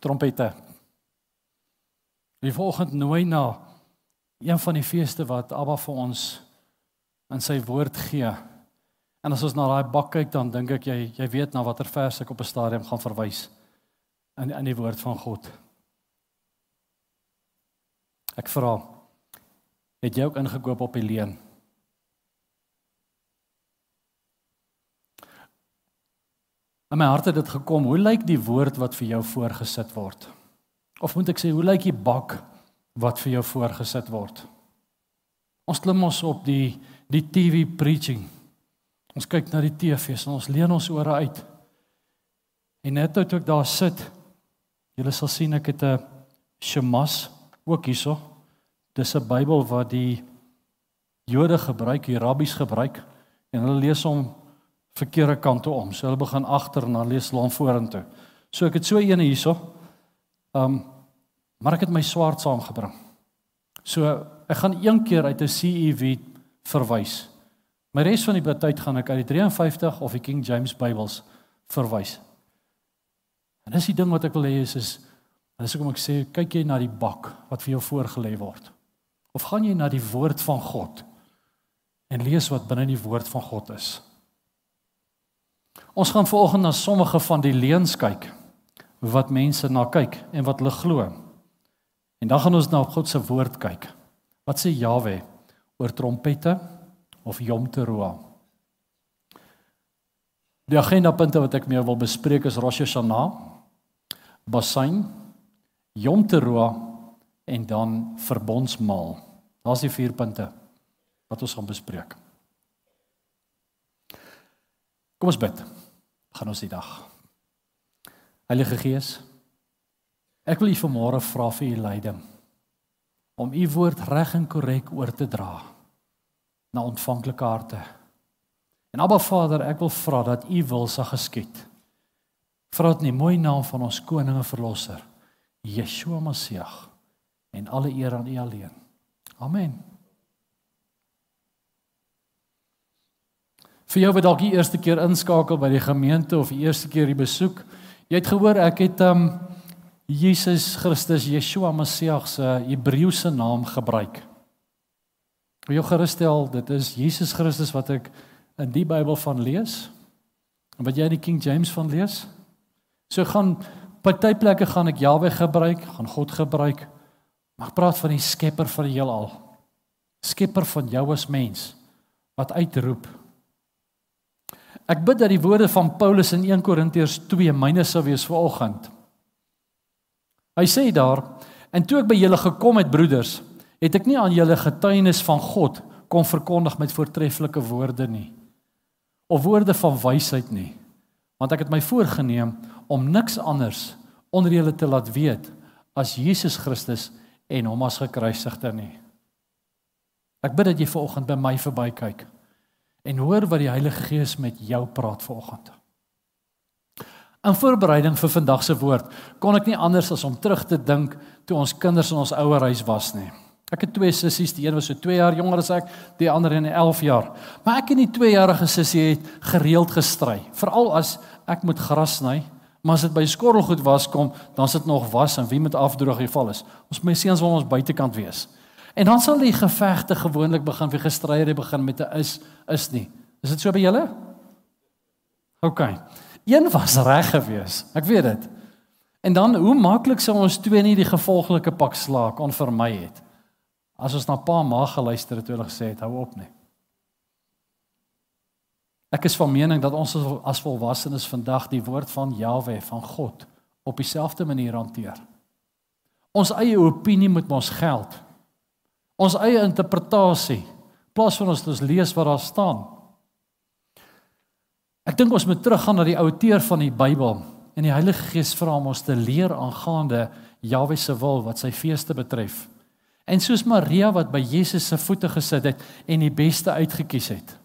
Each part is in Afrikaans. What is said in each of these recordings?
trompette. Die volgende nooi na een van die feeste wat Abba vir ons in sy woord gee. En as ons na daai bak kyk dan dink ek jy jy weet na watter vers ek op 'n stadium gaan verwys in in die woord van God. Ek vra het jy ook ingekoop op die leen? In my hart het dit gekom, hoe lyk die woord wat vir jou voorgesit word? Of moet ek sê, hoe lyk die bak wat vir jou voorgesit word? Ons klim ons op die die TV preaching. Ons kyk na die TV's en ons leen ons ore uit. En net toe ek daar sit, julle sal sien ek het 'n Shemas ook hierso. Dis 'n Bybel wat die Jode gebruik, die rabbies gebruik en hulle lees hom verkeerde kante om. So hulle begin agter en dan lees hulle hom vorentoe. So ek het so eene hierso. Um maar ek het my swaard saamgebring. So ek gaan een keer uit 'n CEV verwys. My res van die tyd gaan ek uit die 53 of die King James Bybels verwys. En dis die ding wat ek wil hê is is dis hoekom ek sê kyk jy na die bak wat vir jou voorgelê word. Of gaan jy na die woord van God en lees wat binne die woord van God is? Ons gaan vanoggend na sommige van die leuns kyk wat mense na kyk en wat hulle glo. En dan gaan ons na God se woord kyk. Wat sê Jawe oor trompette of Yom Teruah? Die agenda punte wat ek mee wil bespreek is Rosh Hashanah, Basain, Yom Teruah en dan Verbondsmaal. Daar's die vier punte wat ons gaan bespreek. Kom ons bid. Gaan ons die dag. Heilige Gees, ek wil U vanmôre vra vir U leiding om U woord reg en korrek oor te dra na ontvanklike harte. En Abba Vader, ek wil vra dat U wil sal geskied. Vra dit in die mooi naam van ons koning en verlosser, Yeshua Messie. En alle eer aan U alleen. Amen. Vir jou wat dalk die eerste keer inskakel by die gemeente of die eerste keer hier besoek, jy het gehoor ek het um Jesus Christus Yeshua Messie se Hebreëse naam gebruik. Wil jou gerusstel, dit is Jesus Christus wat ek in die Bybel van lees en wat jy in die King James van lees. So gaan party plekke gaan ek Jahwe gebruik, gaan God gebruik. Maar praat van die skepper van die heelal. Skepper van jou as mens wat uitroep Ek bid dat die woorde van Paulus in 1 Korintiërs 2 myne sou wees vir oggend. Hy sê daar: "En toe ek by julle gekom het, broeders, het ek nie aan julle getuienis van God kom verkondig met voortreffelike woorde nie of woorde van wysheid nie, want ek het my voorgenem om niks anders onder julle te laat weet as Jesus Christus en hom as gekruisigde nie." Ek bid dat jy vanoggend by my verbykyk en hoor wat die Heilige Gees met jou praat vanoggend. In voorbereiding vir vandag se woord kon ek nie anders as om terug te dink toe ons kinders in ons ouer huis was nie. Ek het twee sissies, die een was so 2 jaar jonger as ek, die ander in 11 jaar. Maar ek en die 2-jarige sussie het gereeld gestry, veral as ek moet gras sny, maar as dit by skorrelgoed was kom, dan sit nog was en wie moet afdroog geval is. Ons my seuns wil ons buitekant wees. En dan sal die gevegte gewoonlik begin vir gestryde begin met 'n is is nie. Is dit so by julle? OK. Een was reg gewees. Ek weet dit. En dan hoe maklik sou ons twee nie die gevolglike pak slaak kon vermy het. As ons na pa ma geluister het toe hulle gesê het hou op nie. Ek is van mening dat ons as volwassenes vandag die woord van Jahwe van God op dieselfde manier hanteer. Ons eie opinie moet ons geld ons eie interpretasie plaas van ons ons lees wat daar staan. Ek dink ons moet teruggaan na die outeer van die Bybel en die Heilige Gees vra om ons te leer aangaande Jahwe se wil wat sy feeste betref. En soos Maria wat by Jesus se voete gesit het en die beste uitget het.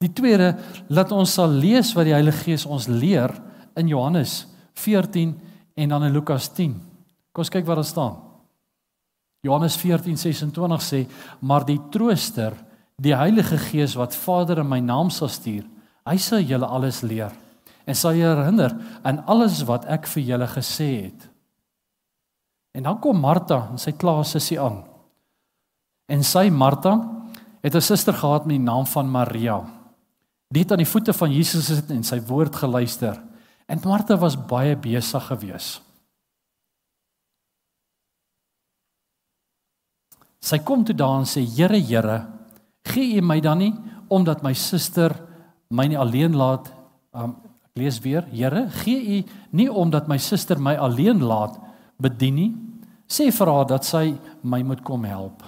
Die tweede, laat ons sal lees wat die Heilige Gees ons leer in Johannes 14 en dan in Lukas 10. Kom ons kyk wat daar staan. Johannes 14:26 sê, maar die Trooster, die Heilige Gees wat Vader in my naam sal stuur, hy sal julle alles leer en sal julle herinner aan alles wat ek vir julle gesê het. En dan kom Martha en sy kla sussie aan. En sy Martha het 'n suster gehad met die naam van Maria. Die het aan die voete van Jesus gesit en sy woord geluister. En Martha was baie besig geweest. Sy kom toe daar en sê: "Here, Here, gee U my dan nie omdat my suster my nie alleen laat um, ek lees weer: Here, gee U nie omdat my suster my alleen laat bedien nie. Sê vir haar dat sy my moet kom help."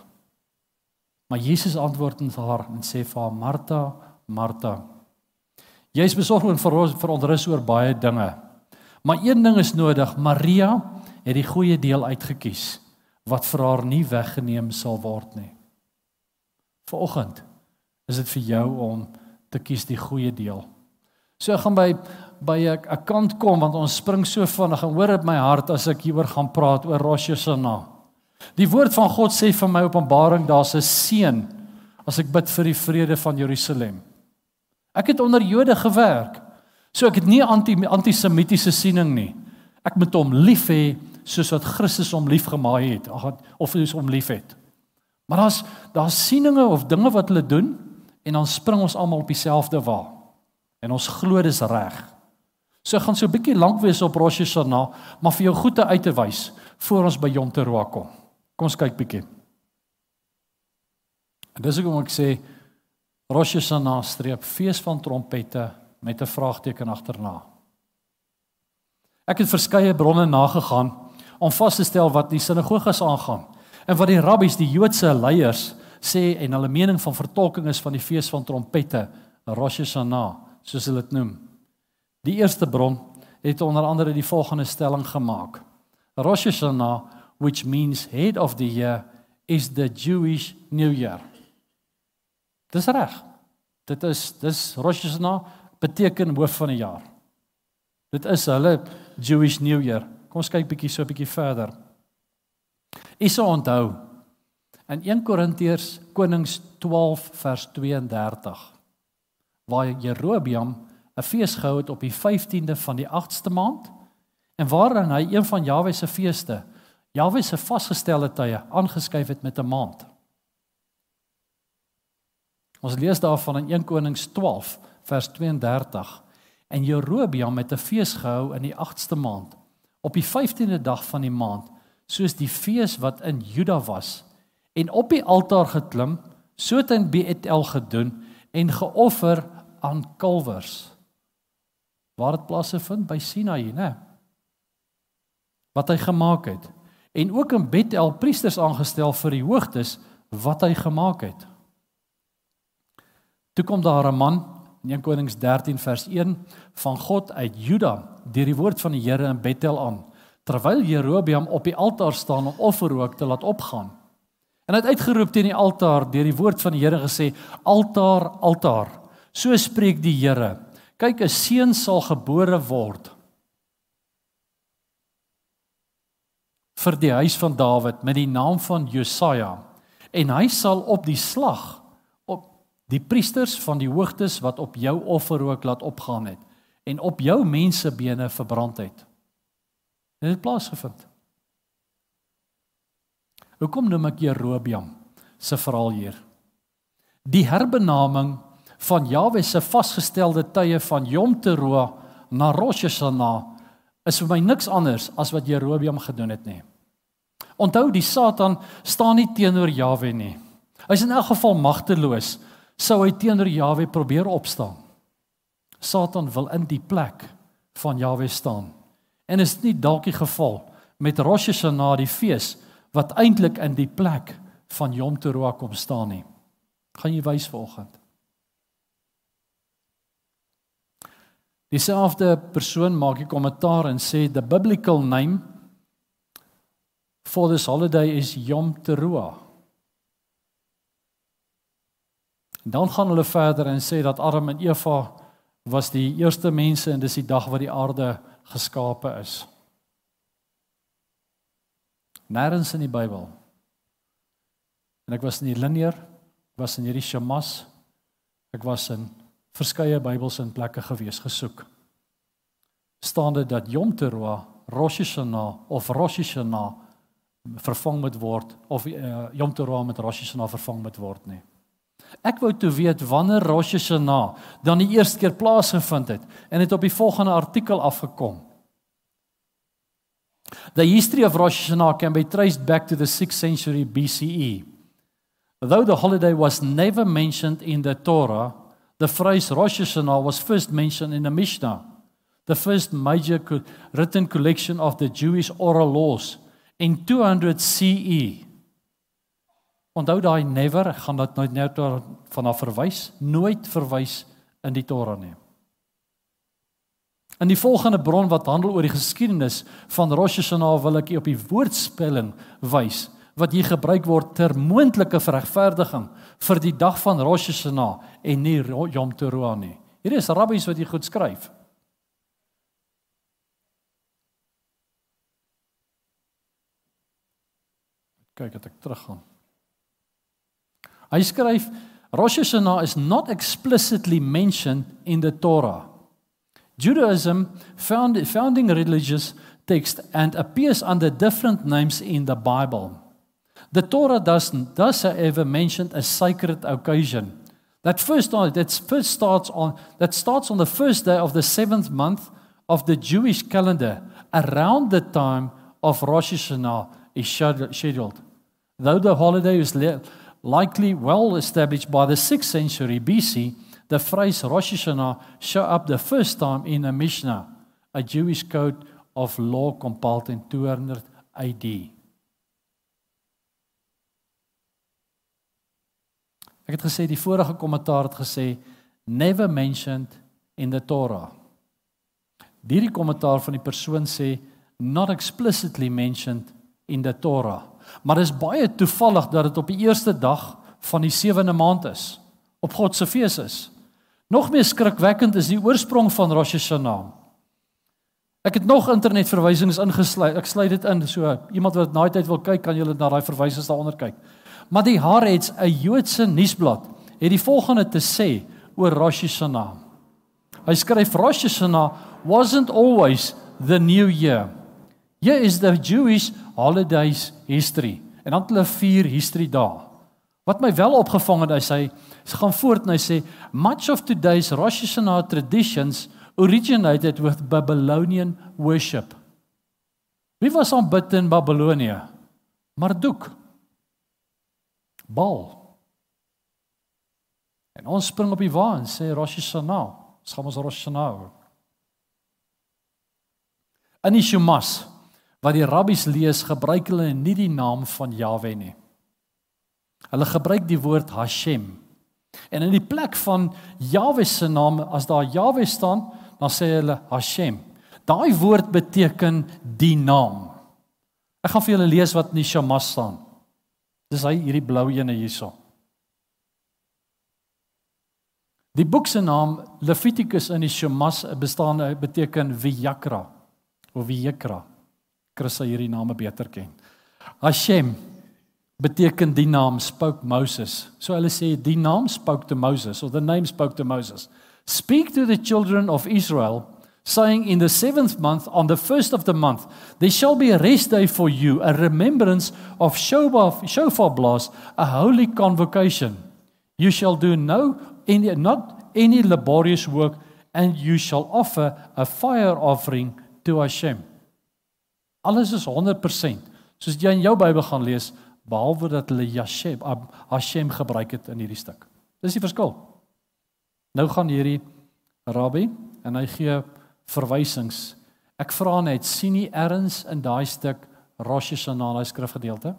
Maar Jesus antwoord aan haar en sê vir haar: "Martha, Martha, jy is besorg en verontrus oor baie dinge. Maar een ding is nodig. Maria het die goeie deel uitget kies." Wat vir haar nie weggeneem sal word nie. Vanoggend is dit vir jou om te kies die goeie deel. So ek gaan by by 'n kant kom want ons spring so vinnig en hoor dit my hart as ek hieroor gaan praat oor Rosh Hashanah. Die woord van God sê vir my Openbaring daar's 'n seën as ek bid vir die vrede van Jerusalem. Ek het onder Jode gewerk. So ek het nie anti antisemitiese siening nie. Ek moet hom lief hê soos wat Christus hom liefgemaai het of hom liefhet. Maar daar's daar's sieninge of dinge wat hulle doen en dan spring ons almal op dieselfde wa. En ons glo dis reg. So gaan so 'n bietjie lank wees op Rosh Hashanah, maar vir jou goeie uit te wys voor ons by Yom Teruah kom. Kom ons kyk bietjie. En dis hoekom ek sê Rosh Hashanah streep fees van trompette met 'n vraagteken agterna. Ek het verskeie bronne nagegaan om vas te stel wat die sinagoges aangaan en wat die rabbies, die Joodse leiers sê en hulle mening van vertolking is van die fees van trompette, Rosh Hashanah, soos hulle dit noem. Die eerste bron het onder andere die volgende stelling gemaak. Rosh Hashanah, which means head of the year, is the Jewish New Year. Dis reg. Dit is dis Rosh Hashanah beteken hoof van die jaar. Dit is hulle Jewish New Year. Kom ons kyk bietjie so 'n bietjie verder. Isa onthou in 1 Korintiërs Konings 12 vers 32 waar Jerobeam 'n fees gehou het op die 15de van die 8ste maand en waarin hy een van Jahwe se feeste, Jahwe se vasgestelde tye aangeskuif het met 'n maand. Ons lees daarvan in 1 Konings 12 vers 32 en Jerobeam het 'n fees gehou in die 8ste maand op die 15de dag van die maand soos die fees wat in Juda was en op die altaar geklim so het in Bethel gedoen en geoffer aan kalwers waar dit plase vind? By Sinai nê wat hy gemaak het. En ook in Bethel priesters aangestel vir die hoogtes wat hy gemaak het. Toe kom daar 'n man in 1 Konings 13 vers 1 van God uit Juda deur die woord van die Here in Bethel aan terwyl Jerobeam op die altaar staan om offerrook te laat opgaan. En hy het uitgeroep teen die altaar deur die woord van die Here gesê: "Altaar, altaar. So spreek die Here. Kyk, 'n seun sal gebore word vir die huis van Dawid met die naam van Josia en hy sal op die slag die priesters van die hoogtes wat op jou offerrook laat opgaan het en op jou mensebene verbrand het. Het dit plaasgevind? Hoekom noem ek Jerobeam se verhaal hier? Die herbenaming van Jahwe se vasgestelde tye van Yom Teruah na Rosh Hashanah is vir my niks anders as wat Jerobeam gedoen het nie. Onthou die Satan staan nie teenoor Jahwe nie. Hy's in elk geval magteloos sou hy teenoor Jahwe probeer opstaan. Satan wil in die plek van Jahwe staan. En is nie dalk die geval met Rosh Hashanah die fees wat eintlik in die plek van Yom Teruah kom staan nie. Gaan jy wys vanoggend? Dieselfde persoon maak 'n kommentaar en sê the biblical name for this holiday is Yom Teruah. En dan gaan hulle verder en sê dat Adam en Eva was die eerste mense en dis die dag wat die aarde geskape is. Nêrens in die Bybel. En ek was in die Linear, was in hierdie Shamas. Ek was in verskeie Bybels in plekke gewees gesoek. staan dit dat Yom Teruah, Rosh Hashanah of Rosh Hashanah vervang moet word of uh, Yom Teruah met Rosh Hashanah vervang moet word nie. Ek wou toe weet wanneer Rosh Hashanah dan die eerste keer plaasgevind het en het op die volgende artikel afgekom. The history of Rosh Hashanah can be traced back to the 6th century BCE. Though the holiday was never mentioned in the Torah, the phrase Rosh Hashanah was first mentioned in the Mishnah, the first major co written collection of the Jewish oral laws in 200 CE. Onthou daai never, ek gaan dit nooit net vanaf verwys, nooit verwys in die Torah nie. In die volgende bron wat handel oor die geskiedenis van Rosh Hashanah wil ek op die woordspelling wys wat hier gebruik word ter moontlike regverdiging vir die dag van Rosh Hashanah en nie Yom Teruah nie. Hier is rabbies wat hier goed skryf. Kyk, ek teruggaan. Hy skryf Rosh Hashanah is not explicitly mentioned in the Torah. Judaism found founding religious text and appears under different names in the Bible. The Torah doesn't does ever mention a sacred occasion. That first that first starts on that starts on the first day of the seventh month of the Jewish calendar around the time of Rosh Hashanah is scheduled. Though the holiday is likely well established by the 6th century BC, the phrase Rosh Hashanah show up the first time in a Mishnah, a Jewish code of law compiled in 200 AD. Ek het gesê die vorige kommentaar het gesê never mentioned in the Torah. Hierdie kommentaar van die persoon sê not explicitly mentioned in the Torah. Maar dit is baie toevallig dat dit op die eerste dag van die sewende maand is, op God se fees is. Nog meer skrikwekkend is die oorsprong van Rosh Hashanah. Ek het nog internetverwysings ingesluit. Ek sluit dit in so iemand wat na die tyd wil kyk, kan julle na daai verwysings daaronder kyk. Maar die Haaretz, 'n Joodse nuusblad, het die volgende te sê oor Rosh Hashanah. Hy skryf Rosh Hashanah wasn't always the new year. Here is the Jewish holidays history. En dan hulle vier history dae. Wat my wel opgevang het, hy sê, hy gaan voort en hy sê much of today's Rosh Hashanah traditions originated with Babylonian worship. Wie was aanbid in Babylonie? Marduk. Baal. En ons spring op die wa en sê Rosh Hashanah. Ons gaan ons Rosh Hashanah. In die Shumas wat die rabbies lees, gebruik hulle nie die naam van Jahwe nie. Hulle gebruik die woord Hashem. En in die plek van Jahwe se naam, as daar Jahwe staan, dan sê hulle Hashem. Daai woord beteken die naam. Ek gaan vir julle lees wat in die Shema staan. Dis hy hierdie blou ene hierso. Die boek se naam Levitikus in die Shema bestaan beteken Vayakra of Vayekra. Chris sal hierdie name beter ken. Hashem beteken die naam spoke Moses. So hulle sê die naam spoke to Moses or the name spoke to Moses. Speak to the children of Israel saying in the 7th month on the first of the month there shall be a rest day for you a remembrance of shofar shofar blast a holy convocation you shall do no any not any laborious work and you shall offer a fire offering to Hashem Alles is 100%. Soos jy in jou Bybel gaan lees, behalwe dat hulle Yashem, Hashem gebruik het in hierdie stuk. Dis die verskil. Nou gaan hierdie rabbi en hy gee verwysings. Ek vra net, sien nie erns in daai stuk Rosh Hashanah daai skrifgedeelte?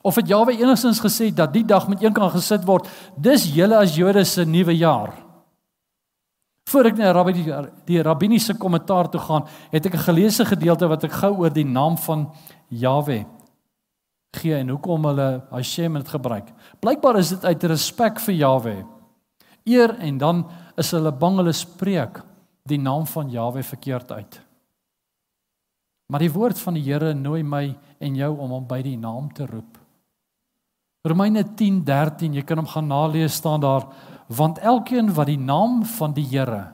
Of het Jawe enigstens gesê dat die dag met een kan gesit word, dis julle as Jode se nuwe jaar? Voor ek na Rabbi die, die rabbiniese kommentaar toe gaan, het ek 'n geleesde gedeelte wat ek gou oor die naam van Jahwe gee en hoekom hulle Hashem dit gebruik. Blykbaar is dit uit respek vir Jahwe. Eer en dan is hulle bang hulle spreek die naam van Jahwe verkeerd uit. Maar die woord van die Here nooi my en jou om hom by die naam te roep. Romeine 10:13, jy kan hom gaan nalees staan daar want elkeen wat die naam van die Here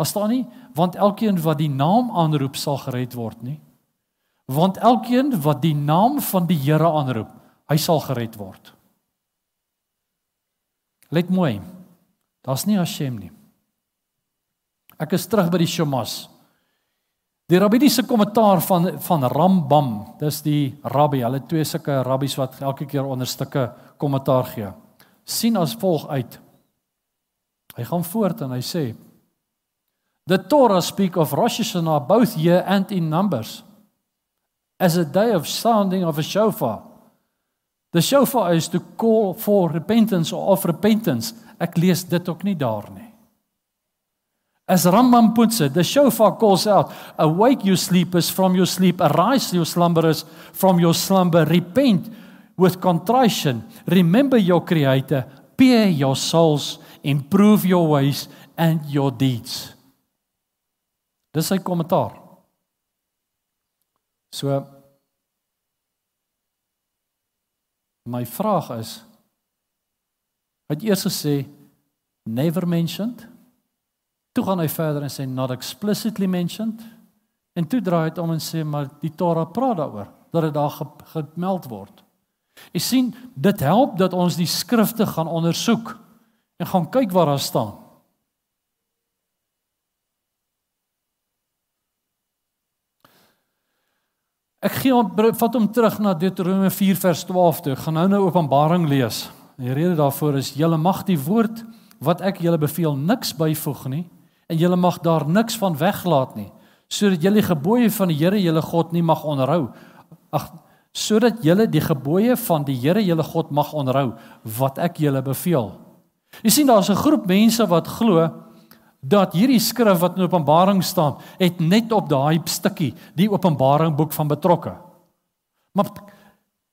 Daar staan nie want elkeen wat die naam aanroep sal gered word nie. Want elkeen wat die naam van die Here aanroep, hy sal gered word. Let mooi. Daar's nie Hashem nie. Ek is terug by die Shomas. Die rabbiniese kommentaar van van Rambam, dis die rabbi, hulle twee sulke rabbies wat elke keer onder stukke kommentaar gee. Sien as volg uit. Hy gaan voort en hy sê: The Torah speak of Rosh Hashanah both year and in numbers as a day of sounding of a shofar. The shofar is to call for repentance or of repentance. Ek lees dit ook nie daar nie. As Rambam puts it, the shofar calls out, Awake, you sleepers, from your sleep. Arise, you slumberers, from your slumber. Repent with contrition. Remember your Creator. Pay your souls. Improve your ways and your deeds. Dis sy kommentaar. So my vraag is het eers gesê never mentioned Toe gaan hy verder en sê not explicitly mentioned. En toe draai hy dit om en sê maar die Torah praat daaroor dat dit daar gemeld word. Jy sien, dit help dat ons die skrifte gaan ondersoek en gaan kyk wat daar staan. Ek gee hom vat hom terug na Deuteronomium 4 vers 12 toe. Ek gaan nou nou Openbaring lees. Die rede daarvoor is julle mag die woord wat ek julle beveel niks byvoeg nie en julle mag daar niks van weglaat nie sodat julle die gebooie van die Here julle God nie mag onderhou ag sodat julle die gebooie van die Here julle God mag onderhou wat ek julle beveel. Jy sien daar's 'n groep mense wat glo dat hierdie skrif wat in Openbaring staan het net op daai stukkie die Openbaring boek van betrokke. Maar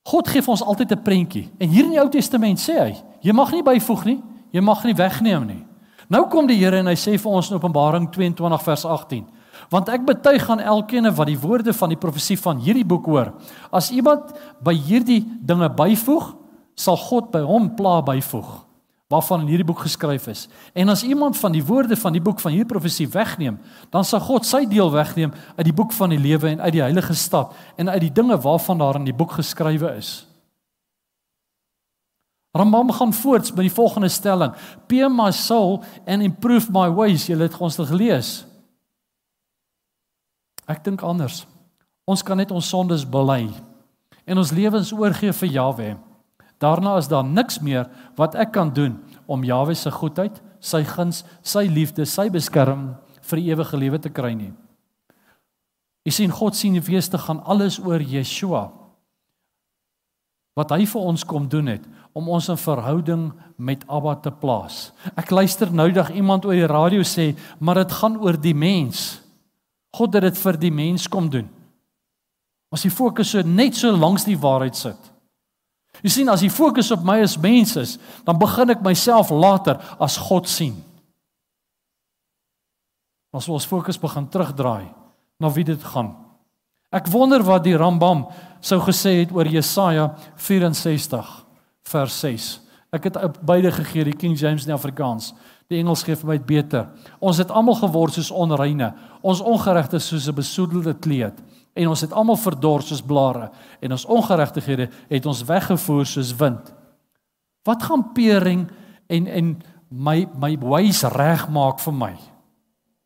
God gee vir ons altyd 'n prentjie. En hier in die Ou Testament sê hy jy mag nie byvoeg nie jy mag nie wegneem nie. Nou kom die Here en hy sê vir ons in Openbaring 22 vers 18: Want ek betuig aan elkeen wat die woorde van die profesie van hierdie boek hoor. As iemand by hierdie dinge byvoeg, sal God by hom pla byvoeg waarvan in hierdie boek geskryf is. En as iemand van die woorde van die boek van hierdie profesie wegneem, dan sal God sy deel wegneem uit die boek van die lewe en uit die heilige stad en uit die dinge waarvan daar in die boek geskrywe is. Rambam gaan voort met die volgende stelling: "Pay my soul and improve my ways." Jy het ons dit gelees. Ek dink anders. Ons kan net ons sondes bely en ons lewens oorgee vir Jahwe. Daarna is daar niks meer wat ek kan doen om Jahwe se goedheid, sy guns, sy liefde, sy beskerming vir ewige lewe te kry nie. Jy sien God sien die feeste gaan alles oor Yeshua. Wat hy vir ons kom doen het om ons in verhouding met Abba te plaas. Ek luister nou dag iemand oor die radio sê, maar dit gaan oor die mens. God het dit vir die mens kom doen. As die fokus so net so langs die waarheid sit. Jy sien as die fokus op my as mens is, dan begin ek myself later as God sien. As ons fokus begin terugdraai na wie dit gaan. Ek wonder wat die Rambam sou gesê het oor Jesaja 64 vers 6. Ek het beide gegee, die King James en Afrikaans. Die Engels gee vir my beter. Ons het almal geword soos onreine. Ons ongeregtigheid soos 'n besoedelde kleed en ons het almal verdor soos blare en ons ongeregtighede het ons weggevoer soos wind. Wat gaan pering en en my my ways regmaak vir my?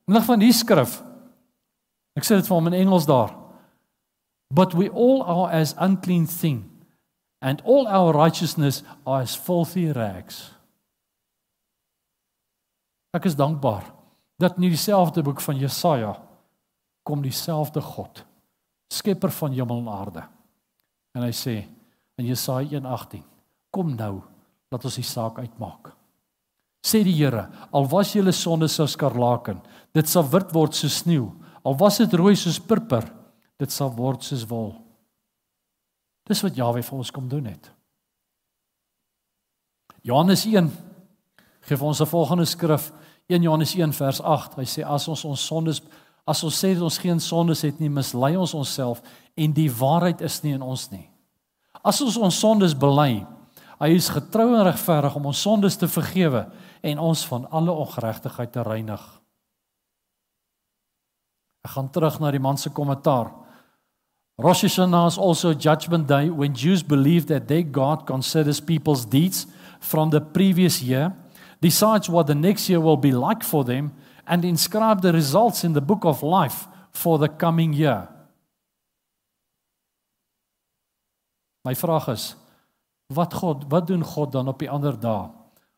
In lig van die skrif. Ek sê dit vir hom in Engels daar. But we all are as unclean things and all our righteousness are as filthy rags. Ek is dankbaar dat in dieselfde boek van Jesaja kom dieselfde God, skepper van hemel en aarde. En hy sê in Jesaja 1:18, kom nou, laat ons die saak uitmaak. Sê die Here, al was julle sonde so skarlaken, dit sal wit word soos sneeu. Al was dit rooi soos purper, dit sal word soos wol. Dis wat Jaweh vir ons kom doen het. Johannes 1 gee vir ons 'n volgende skrif, 1 Johannes 1 vers 8. Hy sê as ons ons sondes as ons sê dat ons geen sondes het nie, mislei ons onsself en die waarheid is nie in ons nie. As ons ons sondes bely, hy is getrou en regverdig om ons sondes te vergewe en ons van alle ongeregtigheid te reinig. Ek gaan terug na die man se kommentaar. Rosh Hashanah is also judgment day when Jews believe that their God considers people's deeds from the previous year, decides what the next year will be like for them and inscribe the results in the book of life for the coming year. My vraag is wat God wat doen God dan op die ander dae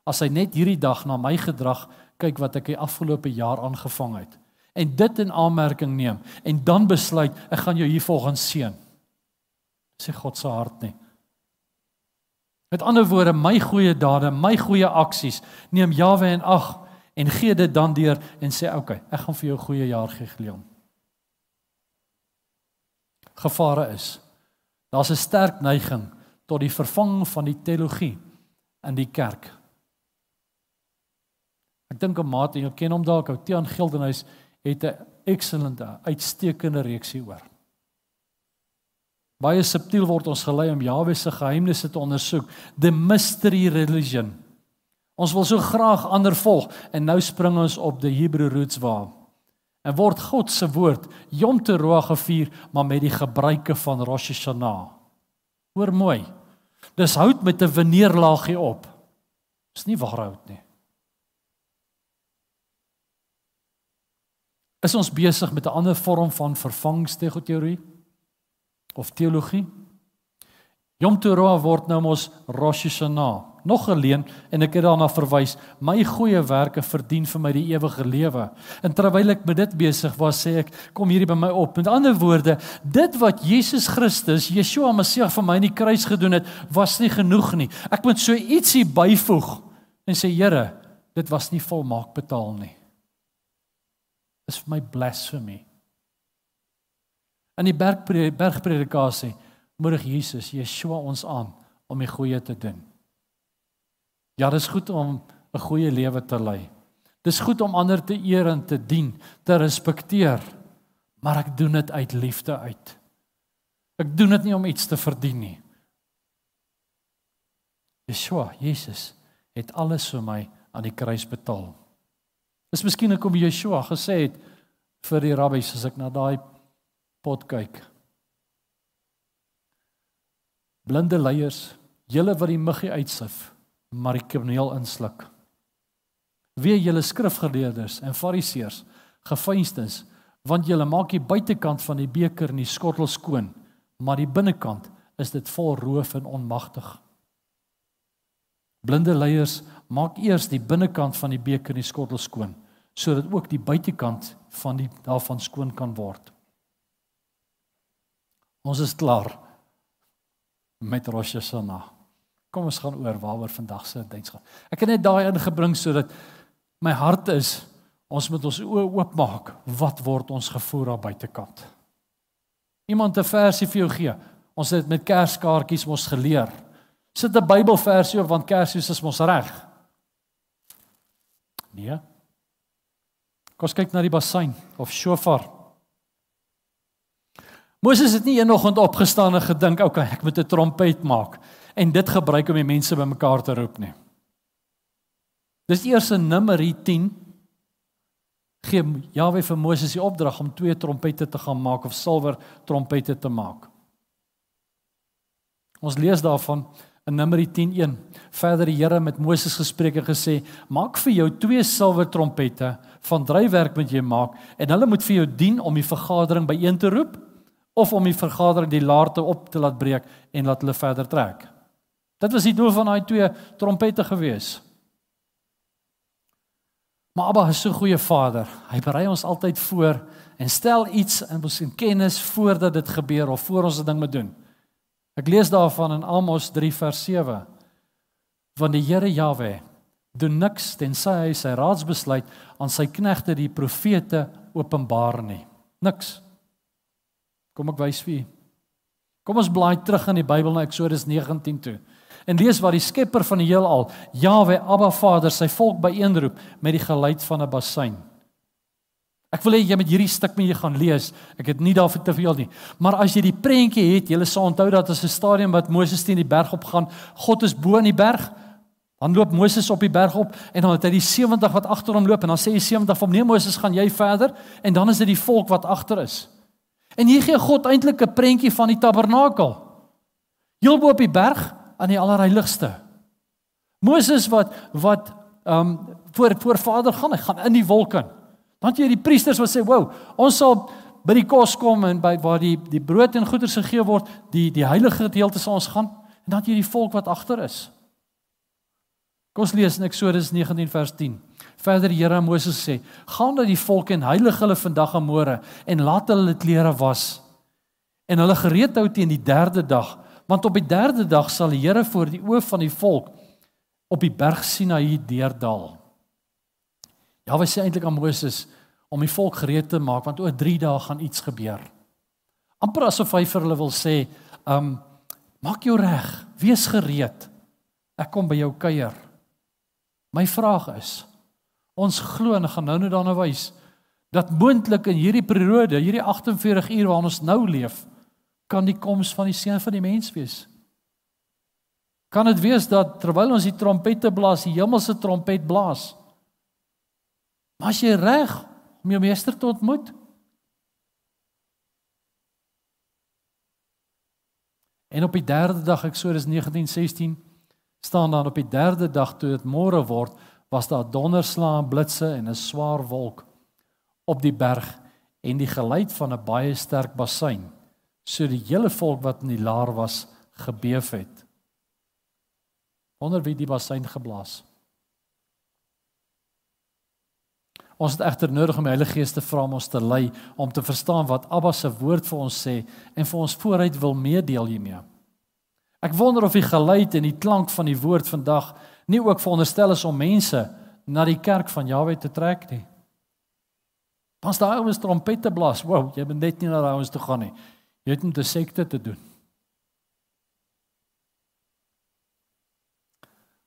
as hy net hierdie dag na my gedrag kyk wat ek die afgelope jaar aangevang het en dit in aanmerking neem en dan besluit ek gaan jou hier volgens seën. Sê God se hart nie Met ander woorde my goeie dade my goeie aksies neem Jawe en ag en gee dit dan deur en sê okay ek gaan vir jou 'n goeie jaar gee Gideon Gevare is Daar's 'n sterk neiging tot die vervanging van die teologie in die kerk. Ek dink 'n maat en jy ken hom dalk, ou Tiaan Gildenhuis het 'n excellente, uitstekende reeksie oor. Baie subtiel word ons gelei om Jahwe se geheimnisse te ondersoek, the mystery religion. Ons wil so graag ander volg en nou spring ons op die Hebrew roots waar en word God se woord Yom Teruah gevier maar met die gebruike van Rosh Hashanah. Hoor mooi. Dis hout met 'n veneerlaagie op. Dis nie waar hout nie. Is ons besig met 'n ander vorm van vervangstegoteorie of teologie? Yom Teruah word nou mos Rosh Hashanah nog geleen en ek het daarna verwys my goeie werke verdien vir my die ewige lewe. En terwyl ek met dit besig was sê ek kom hierdie by my op. Met ander woorde dit wat Jesus Christus Yeshua Messie vir my in die kruis gedoen het was nie genoeg nie. Ek moet so ietsie byvoeg en sê Here dit was nie volmaak betaal nie. Is vir my blasphemy in die bergpredikasie moedig Jesus Yeshua ons aan om die goeie te doen Ja, dis goed om 'n goeie lewe te lei. Dis goed om ander te eer en te dien, te respekteer. Maar ek doen dit uit liefde uit. Ek doen dit nie om iets te verdien nie. Yeshua, Jesus het alles vir my aan die kruis betaal. Dis miskien ek kom Yeshua gesê het vir die rabbies as ek na daai pot kyk. Blinde leiers, julle wat die muggie uitsif maar die krimineel insluk. Wee julle skrifgeleerdes en fariseërs, gefeinstes, want julle maak die buitekant van die beker en die skottel skoon, maar die binnekant is dit vol roof en onmagtig. Blinde leiers maak eers die binnekant van die beker en die skottel skoon, sodat ook die buitekant van die daarvan skoon kan word. Ons is klaar met Rosh Hashanah. Kom ons gaan oor waaroor vandag se diens gaan. Ek het net daai ingebring sodat my hart is ons moet ons oë oopmaak. Wat word ons gevoer daar buitekant? Iemand 'n versie vir jou gee. Ons het met kerskaartjies mos geleer. Sit 'n Bybelversie op want Kersfees is mos reg. Nee. Kom kyk na die bassein of shofar. Moses het nie eenoggend opgestaan en gedink, "Oké, okay, ek moet 'n trompet maak." en dit gebruik om die mense bymekaar te roep nie. Dis eers in Numeri 10 gee Jawe vir Moses die opdrag om twee trompette te gaan maak of silwer trompette te maak. Ons lees daarvan in Numeri 10:1. Verder die Here met Moses gespreek en gesê: "Maak vir jou twee silwer trompette van drywerk wat jy maak en hulle moet vir jou dien om die vergadering byeen te roep of om die vergadering die laarte op te laat breek en laat hulle verder trek." Dit was die doel van daai twee trompette gewees. Maar Abba is so 'n goeie Vader. Hy berei ons altyd voor en stel iets in ons in kennis voordat dit gebeur of voor ons 'n ding moet doen. Ek lees daarvan in Amos 3 vers 7. Want die Here Jahwe doen niks tensy hy sy raadsbesluit aan sy knegte die profete openbaar nie. Niks. Kom ek wys vir u. Kom ons blaai terug in die Bybel na Eksodus 19 toe en lees wat die skepper van die heelal, Jahwe, Abba Vader, sy volk byeenroep met die geluid van 'n bassein. Ek wil hê jy moet hierdie stuk met jy gaan lees. Ek het nie daarvoor te veel nie. Maar as jy die prentjie het, jy sal onthou dat as 'n stadium wat Moses teen die berg op gaan, God is bo in die berg. Dan loop Moses op die berg op en dan het hy die 70 wat agter hom loop en dan sê hy 70 vir hom: "Nee Moses, gaan jy verder?" En dan is dit die volk wat agter is. En hier gee God eintlik 'n prentjie van die tabernakel. Heel bo op die berg aan die allerheiligste. Moses wat wat ehm um, voor voor Vader gaan, hy gaan in die wolke. Dan het jy die priesters wat sê, "Wow, ons sal by die kos kom en by waar die die brood en goeder gegee word, die die heilige gedeelte sal ons gaan." En dan jy die volk wat agter is. Kom ons lees in Eksodus 19 vers 10. Verder die Here aan Moses sê: "Gaan na die volk en heilig hulle vandag en môre en laat hulle klere was en hulle gereed hou teen die derde dag, want op die derde dag sal die Here voor die oë van die volk op die berg Sinaï deurdal." Ja, wat sê eintlik aan Moses om die volk gereed te maak want oor 3 dae gaan iets gebeur. amper asof hy vir hulle wil sê, "Um maak jou reg, wees gereed. Ek kom by jou kuier." My vraag is ons glo en gaan nou net daarna wys dat moontlik in hierdie periode, hierdie 48 uur waarin ons nou leef, kan die koms van die seun van die mens wees. Kan dit wees dat terwyl ons die trompette blaas, die hemelse trompet blaas, maar as jy reg om jou meester te ontmoet? En op die derde dag Eksodus 19:16 staan dan op die derde dag toe dit môre word, was daar donderslae, blitse en 'n swaar wolk op die berg en die geluid van 'n baie sterk bassein, so die hele volk wat in die laar was gebeef het. Wonder wie die bassein geblaas. Ons het egter nodig om die Heilige Gees te vra om ons te lei om te verstaan wat Abba se woord vir ons sê en vir ons vooruit wil meedeel hiermee. Ek wonder of die geluid en die klank van die woord vandag nie ook veronderstel is om mense na die kerk van Jahwe te trek nie. Pas daai ouens trompette blaas. Wow, jy moet net nie na daai ouens toe gaan nie. Jy het met 'n sekte te doen.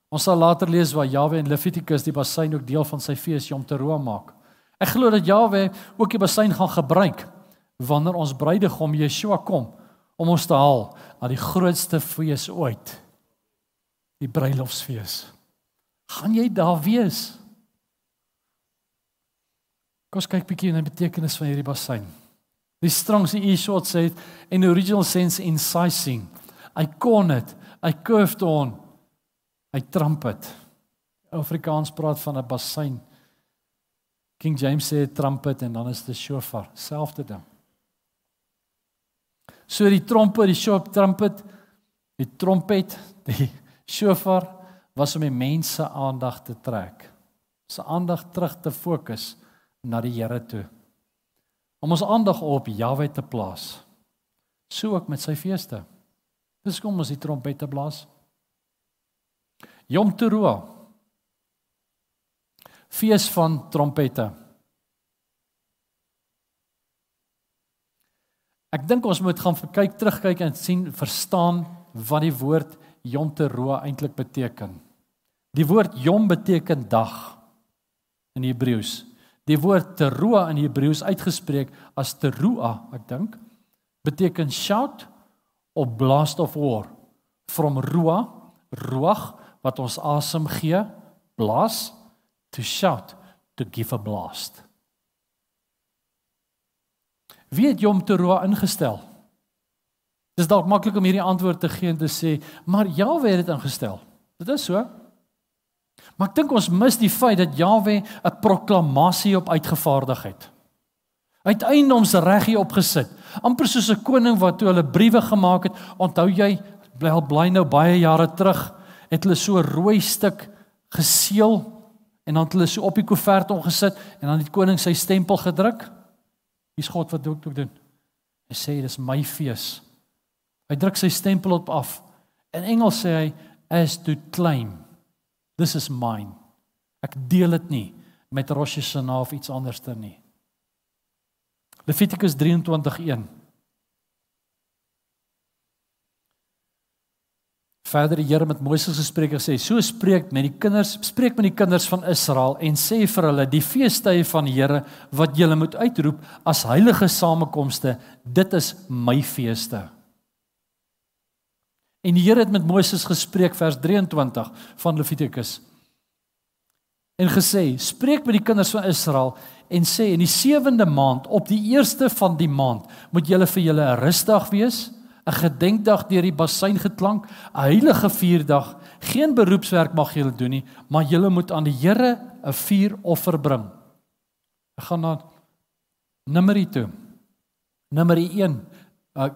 Ons sal later lees waar Jahwe in Levitikus die bassein ook deel van sy fees Yom Teruah maak. Ek glo dat Jahwe ook die bassein gaan gebruik wanneer ons bruidegom Yeshua kom om ons te haal na die grootste fees ooit. Die bruilofsfees. Gaan jy daar wees? Kom ons kyk bietjie na die betekenis van hierdie bassein. Die strongse e-short sê in the original sense incising. I corn it, I curved on. I trumpet. Afrikaans praat van 'n bassein. King James sê trumpet en dan is dit shofar, selfde ding. So die trompet, die shop trumpet, die trompet, die shofar was om die mense aandag te trek. Se aandag terug te fokus na die Here toe. Om ons aandag op Jahwe te plaas. So ook met sy feeste. Dis kom ons die trompette blaas. Yom Teruah. Fees van trompette. Ek dink ons moet gaan kyk terugkyk en sien verstaan wat die woord Yom Teruah eintlik beteken. Die woord Yom beteken dag in Hebreëus. Die woord Teruah in Hebreëus uitgespreek as Teruah, ek dink, beteken shout of blast of war. From ruah, ruach wat ons asem gee, blaas to shout, to give a blast. Wie het Yom Teruah ingestel? Dis dalk maklik om hierdie antwoord te gee en te sê, maar Jahwe het dit ingestel. Dit is so. Maar ek dink ons mis die feit dat Jahwe 'n proklamasie op uitgevaardig het. Uiteindelik ons reg hier opgesit, amper soos 'n koning wat toe hulle briewe gemaak het, onthou jy, bly bly nou baie jare terug, het hulle so rooi stuk geseël en dan het hulle so op die koevert ongesit en dan het koning sy stempel gedruk. Hier's God wat ook doen. Hy sê dis my fees. Hy druk sy stempel op af. In Engels sê hy as to claim. This is mine. Ek deel dit nie met Rosh Hashanah of iets anderster nie. Levitikus 23:1 Verder die Here met Moses gespreek en sê: "So spreek met die kinders, spreek met die kinders van Israel en sê vir hulle: Die feestydde van die Here wat julle moet uitroep as heilige samekomste, dit is my feeste." En die Here het met Moses gespreek vers 23 van Levitikus. En gesê: "Spreek met die kinders van Israel en sê in die sewende maand op die eerste van die maand moet julle vir julle 'n rusdag wees." 'n gedenkdag deur die bassein geklank, 'n heilige vierdag. Geen beroepswerk mag julle doen nie, maar julle moet aan die Here 'n vuuroffer bring. Ek gaan na Numeri toe. Numeri 1, uh,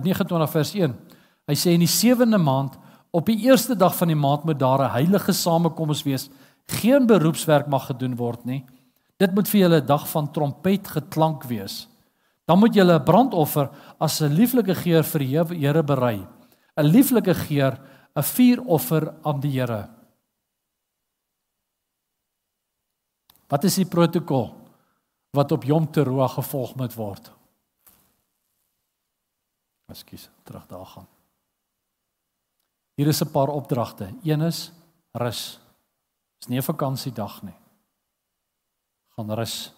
29 vers 1. Hy sê in die sewende maand op die eerste dag van die maand moet daar 'n heilige samekoms wees. Geen beroepswerk mag gedoen word nie. Dit moet vir julle 'n dag van trompet geklank wees. Dan moet jy 'n brandoffer as 'n lieflike geur vir die Here berei. 'n Lieflike geur, 'n vuuroffer aan die Here. Wat is die protokol wat op Yom Teruah gevolg moet word? Ekskuus, terug daar gaan. Hier is 'n paar opdragte. Een is rus. Dis nie 'n vakansiedag nie. Gaan rus.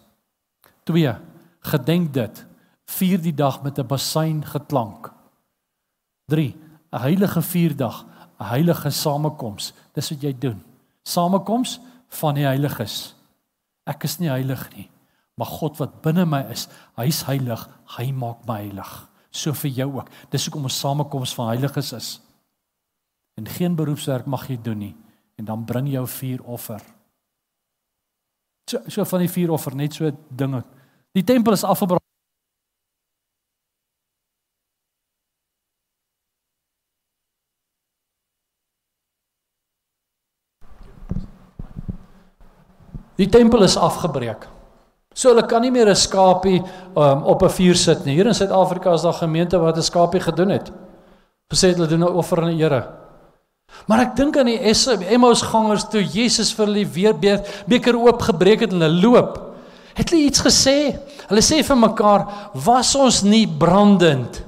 2. Gedenk dit vier die dag met 'n bassein geklank. 3. 'n Heilige vierdag, 'n heilige samekoms. Dis wat jy doen. Samekoms van die heiliges. Ek is nie heilig nie, maar God wat binne my is, hy's heilig. Hy maak my heilig. So vir jou ook. Dis hoekom ons samekoms van heiliges is. En geen beroepswerk mag jy doen nie en dan bring jou vuuroffer. So so van die vuuroffer net so dinge. Die tempel is afgebrand Die tempel is afgebreek. So hulle kan nie meer 'n skapie um, op 'n vuur sit nie. Hier in Suid-Afrika is daar gemeente wat 'n skapie gedoen het. Gesê hulle doen 'n offer aan die Here. Maar ek dink aan die Emmaus gangers toe Jesus vir hulle weer beker oopgebreek het en hulle loop. Het hulle iets gesê? Hulle sê vir mekaar, "Was ons nie brandend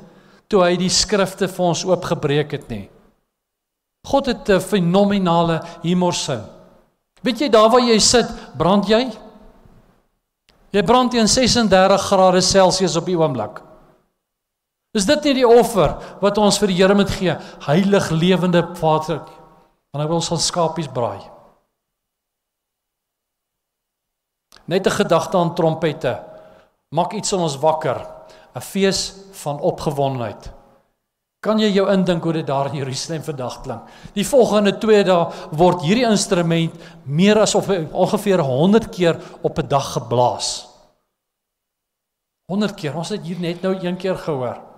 toe hy die skrifte vir ons oopgebreek het nie?" God het 'n fenominale humorsin. Weet jy daar waar jy sit, brand jy? Jy brand teen 36 grade Celsius op die oomblik. Is dit nie die offer wat ons vir die Here moet gee? Heilig lewende Vader. Want hy wil ons van skapies braai. Net 'n gedagte aan trompette. Maak iets in ons wakker. 'n Fees van opgewondenheid. Kan jy jou indink hoe dit daar in Jerusalem vandag klink? Die volgende 2 dae word hierdie instrument meer as of ongeveer 100 keer op 'n dag geblaas. 100 keer. Ons het hier net nou een keer gehoor.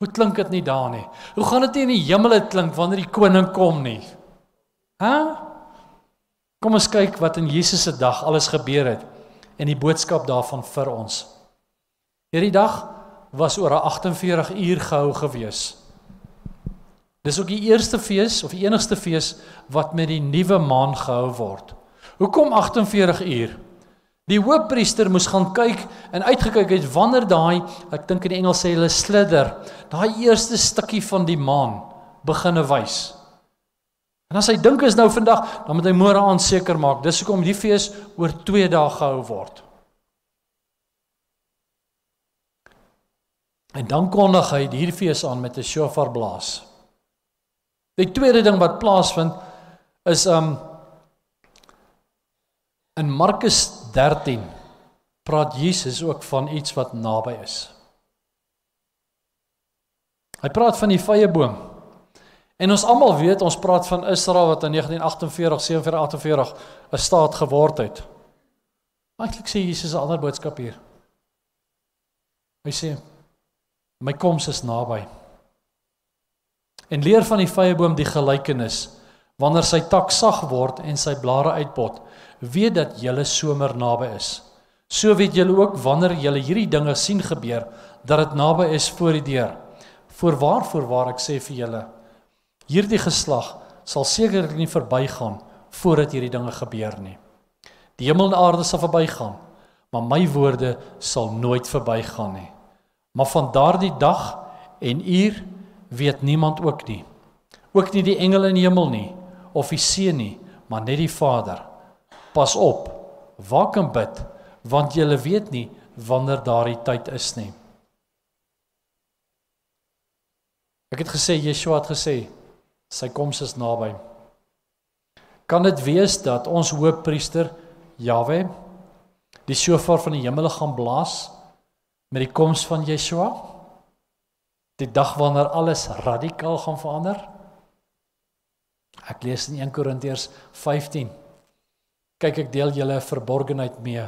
Hoe klink dit nie daar nie? Hoe gaan dit in die hemel klink wanneer die koning kom nie? Hæ? Kom ons kyk wat in Jesus se dag alles gebeur het en die boodskap daarvan vir ons. Hierdie dag was oor 'n 48 uur gehou gewees. Dis ook die eerste fees of die enigste fees wat met die nuwe maan gehou word. Hoekom 48 uur? Die hoofpriester moes gaan kyk en uitgekyk het wanneer daai, ek dink in Engels sê hulle slither, daai eerste stukkie van die maan beginne wys. En as hy dink is nou vandag, dan moet hy môre aan seker maak. Dis hoekom die fees oor 2 dae gehou word. En dan kondig hy hierdie fees aan met 'n shofar blaas. Die tweede ding wat plaasvind is um in Markus 13 praat Jesus ook van iets wat naby is. Hy praat van die vrye boom. En ons almal weet, ons praat van Israel wat in 1948, 47, 'n staat geword het. Eintlik sê Jesus 'n ander boodskap hier. Hy sê My koms is naby. En leer van die vyeboom die gelykenis. Wanneer sy tak sag word en sy blare uitpot, weet dat julle somer naby is. So weet julle ook wanneer julle hierdie dinge sien gebeur, dat dit naby is voor die deur. Voorwaar voorwaar ek sê vir julle, hierdie geslag sal sekerlik nie verbygaan voordat hierdie dinge gebeur nie. Die hemel en aarde sal verbygaan, maar my woorde sal nooit verbygaan nie. Maar van daardie dag en uur weet niemand ook nie. Ook nie die engele in die hemel nie of die seun nie, maar net die Vader. Pas op, waak en bid, want jy weet nie wanneer daardie tyd is nie. Ek het gesê Yeshua het gesê sy koms is naby. Kan dit wees dat ons hoofpriester Jawe die shofar van die hemel gaan blaas met die koms van Yeshua? Die dag wanneer alles radikaal gaan verander? Ek lees in 1 Korintiërs 15. Kyk ek deel julle verborgenheid mee.